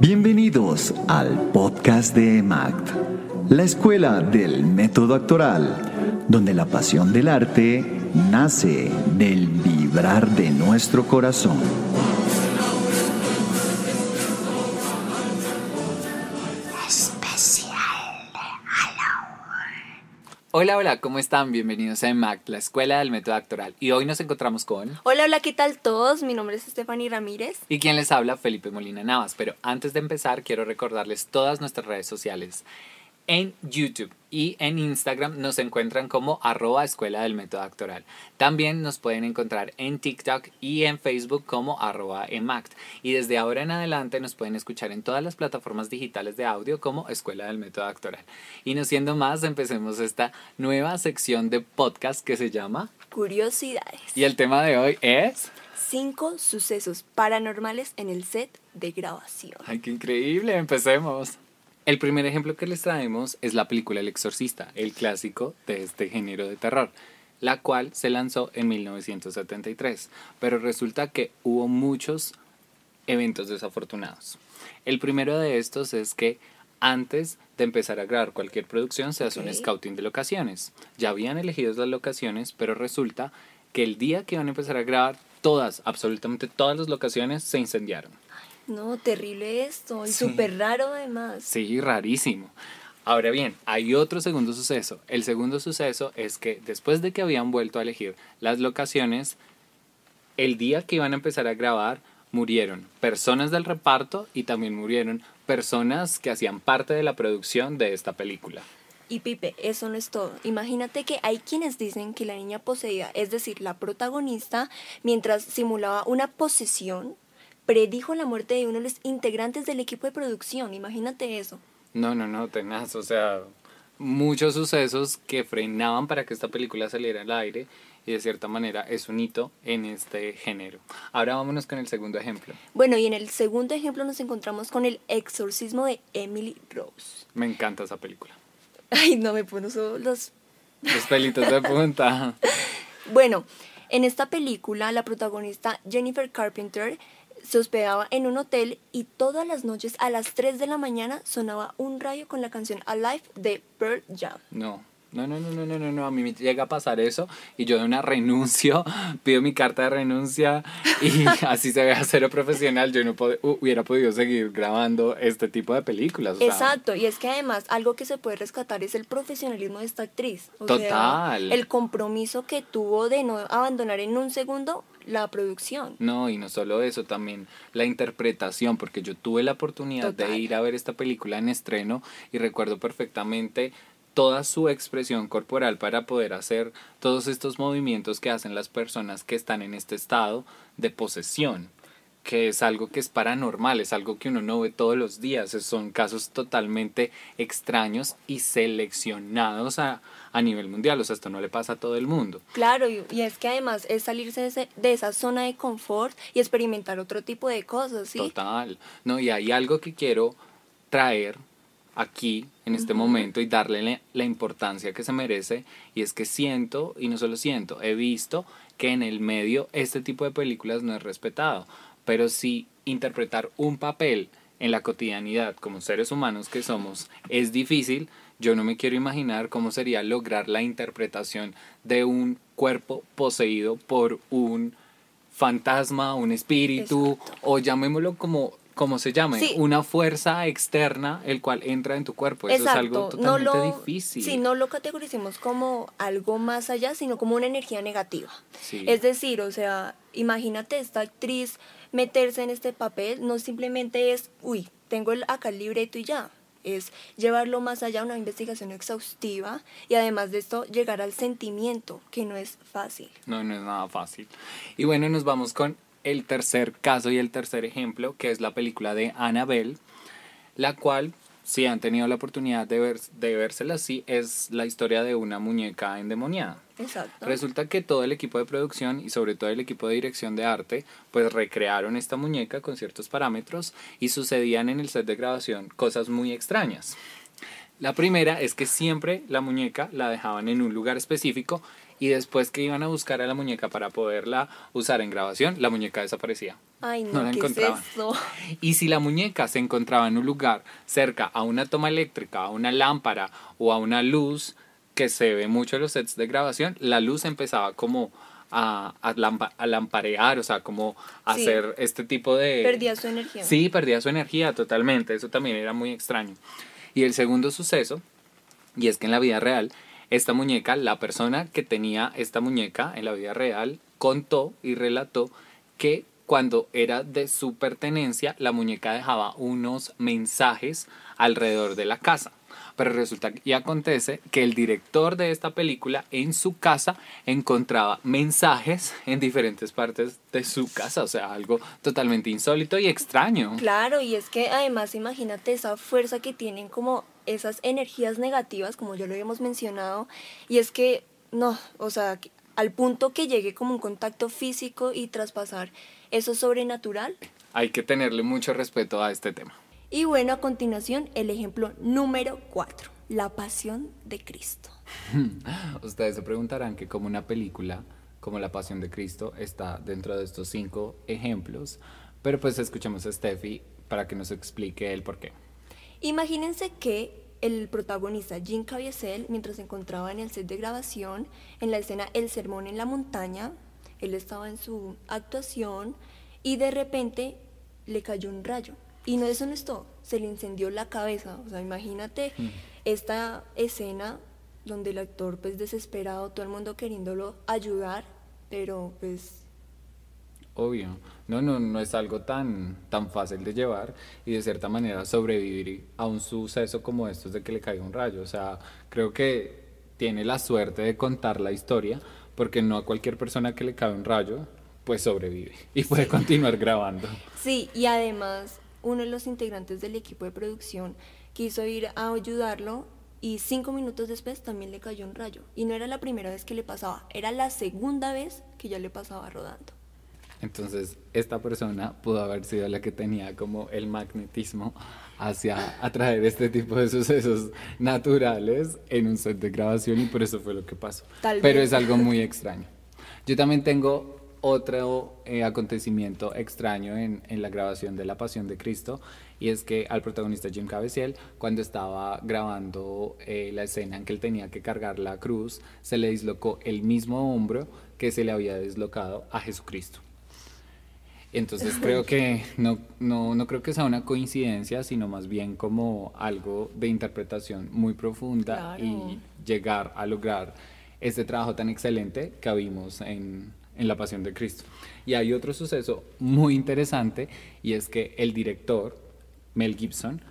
Bienvenidos al podcast de EMACT, la escuela del método actoral, donde la pasión del arte nace del vibrar de nuestro corazón. Hola, hola, ¿cómo están? Bienvenidos a EMAC, la escuela del método actoral. Y hoy nos encontramos con... Hola, hola, ¿qué tal todos? Mi nombre es Stephanie Ramírez. Y quien les habla, Felipe Molina Navas. Pero antes de empezar, quiero recordarles todas nuestras redes sociales en YouTube y en Instagram nos encuentran como arroba escuela del método actoral. También nos pueden encontrar en TikTok y en Facebook como arroba emact. Y desde ahora en adelante nos pueden escuchar en todas las plataformas digitales de audio como escuela del método actoral. Y no siendo más, empecemos esta nueva sección de podcast que se llama Curiosidades. Y el tema de hoy es... Cinco sucesos paranormales en el set de grabación. ¡Ay, qué increíble! Empecemos. El primer ejemplo que les traemos es la película El Exorcista, el clásico de este género de terror, la cual se lanzó en 1973, pero resulta que hubo muchos eventos desafortunados. El primero de estos es que antes de empezar a grabar cualquier producción se hace un scouting de locaciones. Ya habían elegido las locaciones, pero resulta que el día que iban a empezar a grabar, todas, absolutamente todas las locaciones se incendiaron. No, terrible esto, y súper raro además. Sí, rarísimo. Ahora bien, hay otro segundo suceso. El segundo suceso es que después de que habían vuelto a elegir las locaciones, el día que iban a empezar a grabar, murieron personas del reparto y también murieron personas que hacían parte de la producción de esta película. Y Pipe, eso no es todo. Imagínate que hay quienes dicen que la niña poseída, es decir, la protagonista, mientras simulaba una posesión, predijo la muerte de uno de los integrantes del equipo de producción. Imagínate eso. No, no, no, tenaz. O sea, muchos sucesos que frenaban para que esta película saliera al aire y de cierta manera es un hito en este género. Ahora vámonos con el segundo ejemplo. Bueno, y en el segundo ejemplo nos encontramos con el exorcismo de Emily Rose. Me encanta esa película. Ay, no me puso los... Los pelitos de punta. bueno, en esta película la protagonista Jennifer Carpenter se hospedaba en un hotel y todas las noches a las 3 de la mañana sonaba un rayo con la canción Alive de Pearl Jam. No. No, no, no, no, no, no, no, a mí me llega a pasar eso y yo de una renuncio, pido mi carta de renuncia y así se ve a cero profesional, yo no hubiera podido seguir grabando este tipo de películas. Exacto, y es que además algo que se puede rescatar es el profesionalismo de esta actriz. Total. el compromiso que tuvo de no abandonar en un segundo la producción. No, y no solo eso, también la interpretación, porque yo tuve la oportunidad de ir a ver esta película en estreno y recuerdo perfectamente toda su expresión corporal para poder hacer todos estos movimientos que hacen las personas que están en este estado de posesión que es algo que es paranormal, es algo que uno no ve todos los días, son casos totalmente extraños y seleccionados a, a nivel mundial, o sea, esto no le pasa a todo el mundo. Claro, y, es que además es salirse de, de, esa zona de confort y experimentar otro tipo de cosas, ¿sí? Total, no, y hay algo que quiero traer aquí en este momento y darle la importancia que se merece y es que siento y no solo siento, he visto que en el medio este tipo de películas no es respetado, pero si interpretar un papel en la cotidianidad como seres humanos que somos es difícil, yo no me quiero imaginar cómo sería lograr la interpretación de un cuerpo poseído por un fantasma, un espíritu, o llamémoslo como como se llama, una fuerza externa el cual entra en tu cuerpo. Eso es algo totalmente no lo, difícil. Sí, no lo categoricemos como algo más allá, sino como una energía negativa. Es decir, o sea, imagínate esta actriz meterse en este papel, no simplemente es, uy, tengo el, acá el libreto y ya. Es llevarlo más allá, una investigación exhaustiva y además de esto llegar al sentimiento, que no es fácil. No, no es nada fácil. Y bueno, nos vamos con el tercer caso y el tercer ejemplo, que es la película de Annabelle, la cual, si han tenido la oportunidad de, ver, de vérsela así, es la historia de una muñeca endemoniada. Exacto. Resulta que todo el equipo de producción y sobre todo el equipo de dirección de arte, pues recrearon esta muñeca con ciertos parámetros y sucedían en el set de grabación cosas muy extrañas. La primera es que siempre la muñeca la dejaban en un lugar específico y después que iban a buscar a la muñeca para poderla usar en grabación, la muñeca desaparecía. Ay, no, la ¿qué encontraban. Es eso? Y si la muñeca se encontraba en un lugar cerca a una toma eléctrica, a una lámpara o a una luz, que se ve mucho en los sets de grabación, la luz empezaba como a, a, lamparear, o sea, como hacer este tipo de... Perdía su energía. Sí, perdía su energía totalmente, eso también era muy extraño. Y el segundo suceso, y es que en la vida real, esta muñeca, la persona que tenía esta muñeca en la vida real, contó y relató que cuando era de su pertenencia, la muñeca dejaba unos mensajes alrededor de la casa. Pero resulta y acontece que el director de esta película en su casa encontraba mensajes en diferentes partes de su casa, o sea, algo totalmente insólito y extraño. Claro, y es que además imagínate esa fuerza que tienen como esas energías negativas, como ya lo habíamos mencionado, y es que no, o sea, al punto que llegue como un contacto físico y traspasar eso sobrenatural. Hay que tenerle mucho respeto a este tema. Y bueno, a continuación, el ejemplo número 4, la pasión de Cristo. Ustedes se preguntarán que como una película como La Pasión de Cristo está dentro de estos cinco ejemplos, pero pues escuchemos a Steffi para que nos explique el por qué. Imagínense que el protagonista Jim Caviezel, mientras se encontraba en el set de grabación, en la escena El Sermón en la Montaña, él estaba en su actuación y de repente le cayó un rayo y no, eso no es todo, se le incendió la cabeza. O sea, imagínate mm. esta escena donde el actor, pues desesperado, todo el mundo queriéndolo ayudar, pero pues... Obvio, no, no, no es algo tan, tan fácil de llevar y de cierta manera sobrevivir a un suceso como estos de que le caiga un rayo. O sea, creo que tiene la suerte de contar la historia porque no a cualquier persona que le cae un rayo pues sobrevive y puede continuar grabando. Sí, y además uno de los integrantes del equipo de producción quiso ir a ayudarlo y cinco minutos después también le cayó un rayo. Y no era la primera vez que le pasaba, era la segunda vez que ya le pasaba rodando. Entonces, esta persona pudo haber sido la que tenía como el magnetismo hacia atraer este tipo de sucesos naturales en un set de grabación y por eso fue lo que pasó. Pero es algo muy extraño. Yo también tengo otro eh, acontecimiento extraño en, la grabación de La Pasión de Cristo y es que al protagonista Jim Caviezel cuando estaba grabando eh, la escena en que él tenía que cargar la cruz se le dislocó el mismo hombro que se le había dislocado a Jesucristo. Entonces creo que no, no, no creo que sea una coincidencia, sino más bien como algo de interpretación muy profunda y llegar a lograr este trabajo tan excelente que vimos en, en la Pasión de Cristo. Y hay otro suceso muy interesante y es que el director, Mel Gibson,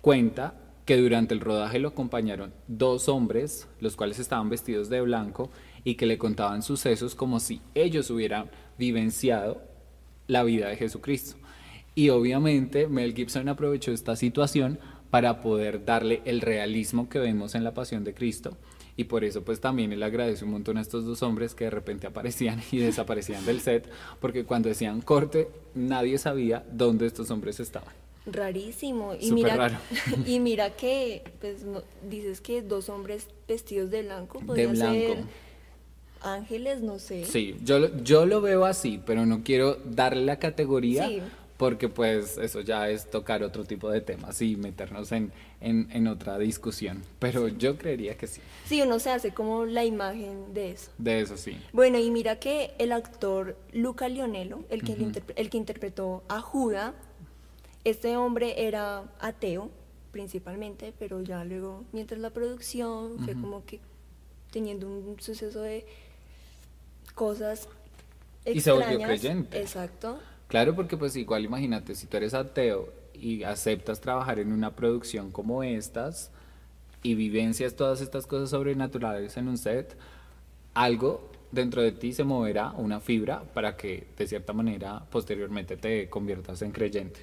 cuenta que durante el rodaje lo acompañaron dos hombres, los cuales estaban vestidos de blanco y que le contaban sucesos como si ellos hubieran vivenciado la vida de Jesucristo. Y obviamente Mel Gibson aprovechó esta situación para poder darle el realismo que vemos en la Pasión de Cristo y por eso pues también él agradece un montón a estos dos hombres que de repente aparecían y desaparecían del set, porque cuando decían corte nadie sabía dónde estos hombres estaban. Rarísimo. Y mira, y mira que pues, dices que dos hombres vestidos de blanco, de blanco. Ser ángeles, no sé. Sí, yo, yo lo veo así, pero no quiero darle la categoría. Sí porque pues eso ya es tocar otro tipo de temas y meternos en, en, otra discusión. Pero yo creería que sí. Sí, uno se hace como la imagen de eso. De eso sí. Bueno, y mira que el actor Luca Lionello, el que, el que interpretó a Juda, este hombre era ateo principalmente, pero ya luego, mientras la producción, fue como que teniendo un suceso de cosas extrañas. Y se volvió creyente. Exacto. Claro, porque pues igual imagínate, si tú eres ateo y aceptas trabajar en una producción como estas y vivencias todas estas cosas sobrenaturales en un set, algo dentro de ti se moverá, una fibra, para que de cierta manera posteriormente te conviertas en creyente.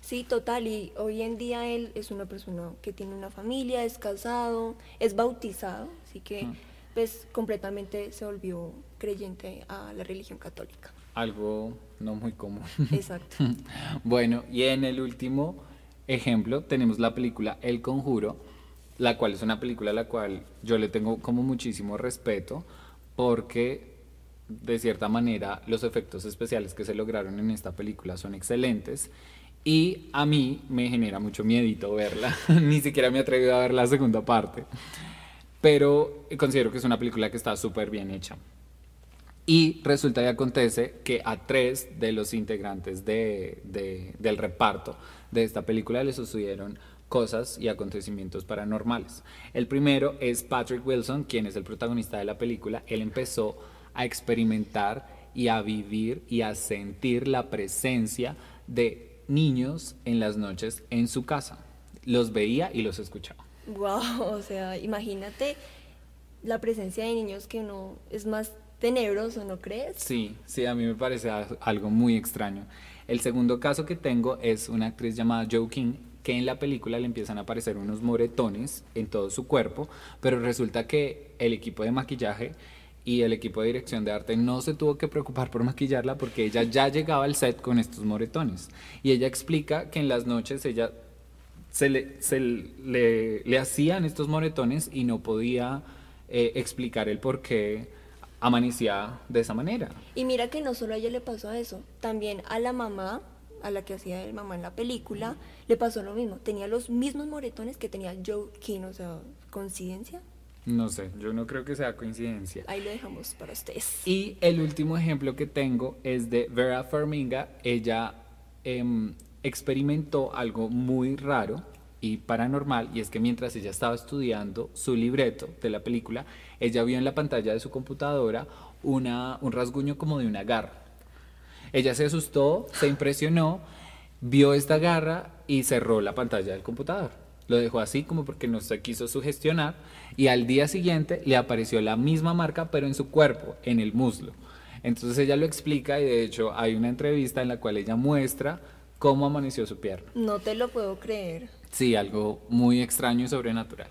Sí, total, y hoy en día él es una persona que tiene una familia, es casado, es bautizado, así que pues completamente se volvió creyente a la religión católica algo no muy común. Exacto. bueno, y en el último ejemplo tenemos la película El Conjuro, la cual es una película a la cual yo le tengo como muchísimo respeto porque de cierta manera los efectos especiales que se lograron en esta película son excelentes y a mí me genera mucho miedito verla, ni siquiera me he atrevido a ver la segunda parte, pero considero que es una película que está súper bien hecha. Y resulta y acontece que a tres de los integrantes de, del reparto de esta película les sucedieron cosas y acontecimientos paranormales. El primero es Patrick Wilson, quien es el protagonista de la película. Él empezó a experimentar y a vivir y a sentir la presencia de niños en las noches en su casa. Los veía y los escuchaba. Wow, o sea, imagínate la presencia de niños que uno es más tenebroso, ¿no crees? Sí, sí, a mí me parece algo muy extraño. El segundo caso que tengo es una actriz llamada Joe King, que en la película le empiezan a aparecer unos moretones en todo su cuerpo, pero resulta que el equipo de maquillaje y el equipo de dirección de arte no se tuvo que preocupar por maquillarla porque ella ya llegaba al set con estos moretones. Y ella explica que en las noches ella se le, se le, le hacían estos moretones y no podía eh, explicar el por qué amanecía de esa manera. Y mira que no solo a ella le pasó eso, también a la mamá, a la que hacía el mamá en la película, le pasó lo mismo. Tenía los mismos moretones que tenía Joe King, o sea, ¿coincidencia? No sé, yo no creo que sea coincidencia. Ahí lo dejamos para ustedes. Y el último ejemplo que tengo es de Vera Farminga. Ella em, experimentó algo muy raro y paranormal, y es que mientras ella estaba estudiando su libreto de la película, ella vio en la pantalla de su computadora una, un rasguño como de una garra. Ella se asustó, se impresionó, vio esta garra y cerró la pantalla del computador. Lo dejó así como porque no se quiso sugestionar y al día siguiente le apareció la misma marca pero en su cuerpo, en el muslo. Entonces ella lo explica y de hecho hay una entrevista en la cual ella muestra cómo amaneció su pierna. No te lo puedo creer. Sí, algo muy extraño y sobrenatural.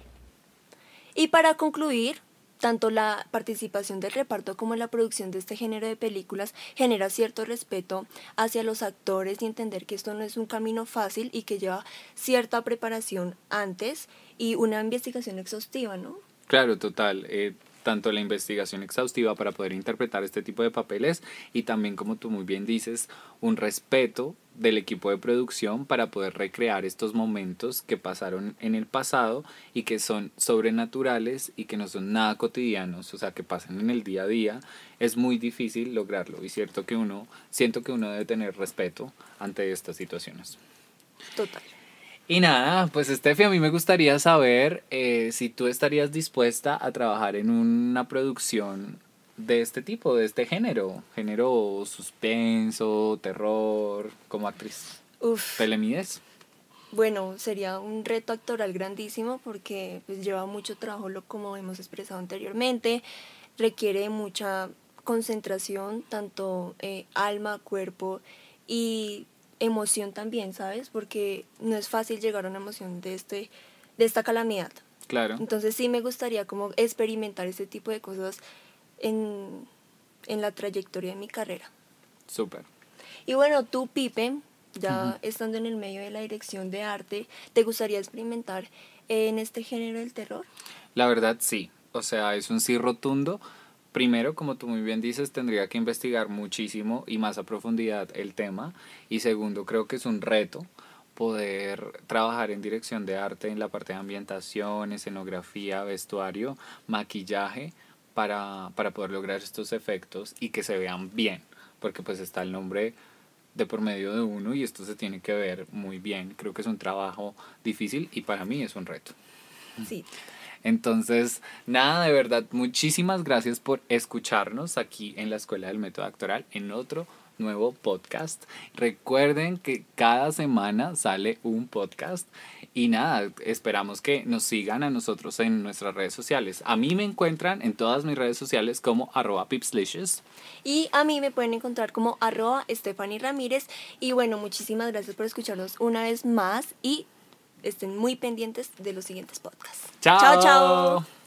Y para concluir, tanto la participación del reparto como la producción de este género de películas genera cierto respeto hacia los actores y entender que esto no es un camino fácil y que lleva cierta preparación antes y una investigación exhaustiva, ¿no? Claro, total. Eh, tanto la investigación exhaustiva para poder interpretar este tipo de papeles y también, como tú muy bien dices, un respeto del equipo de producción para poder recrear estos momentos que pasaron en el pasado y que son sobrenaturales y que no son nada cotidianos, o sea, que pasan en el día a día, es muy difícil lograrlo y cierto que uno, siento que uno debe tener respeto ante estas situaciones. Total. Y nada, pues Steffi, a mí me gustaría saber eh, si tú estarías dispuesta a trabajar en una producción de este tipo, de este género, género suspenso, terror, como actriz. Uf. ¿Te Bueno, sería un reto actoral grandísimo porque pues, lleva mucho trabajo, lo, como hemos expresado anteriormente, requiere mucha concentración, tanto eh, alma, cuerpo y emoción también, ¿sabes? Porque no es fácil llegar a una emoción de, este, de esta calamidad. Claro. Entonces sí me gustaría como experimentar ese tipo de cosas en, la trayectoria de mi carrera. Súper. Y bueno, tú, Pipe, ya estando en el medio de la dirección de arte, ¿te gustaría experimentar en este género del terror? La verdad, sí. O sea, es un sí rotundo primero, como tú muy bien dices, tendría que investigar muchísimo y más a profundidad el tema. Y segundo, creo que es un reto poder trabajar en dirección de arte en la parte de ambientación, escenografía, vestuario, maquillaje, para, para poder lograr estos efectos y que se vean bien, porque pues está el nombre de por medio de uno y esto se tiene que ver muy bien. Creo que es un trabajo difícil y para mí es un reto. Sí. Entonces, nada, de verdad, muchísimas gracias por escucharnos aquí en la Escuela del Método Actoral en otro nuevo podcast. Recuerden que cada semana sale un podcast y nada, esperamos que nos sigan a nosotros en nuestras redes sociales. A mí me encuentran en todas mis redes sociales como arroba. Y a mí me pueden encontrar como arroba. Y bueno, muchísimas gracias por escucharnos una vez más y estén muy pendientes de los siguientes podcasts. Chao, chao. chao.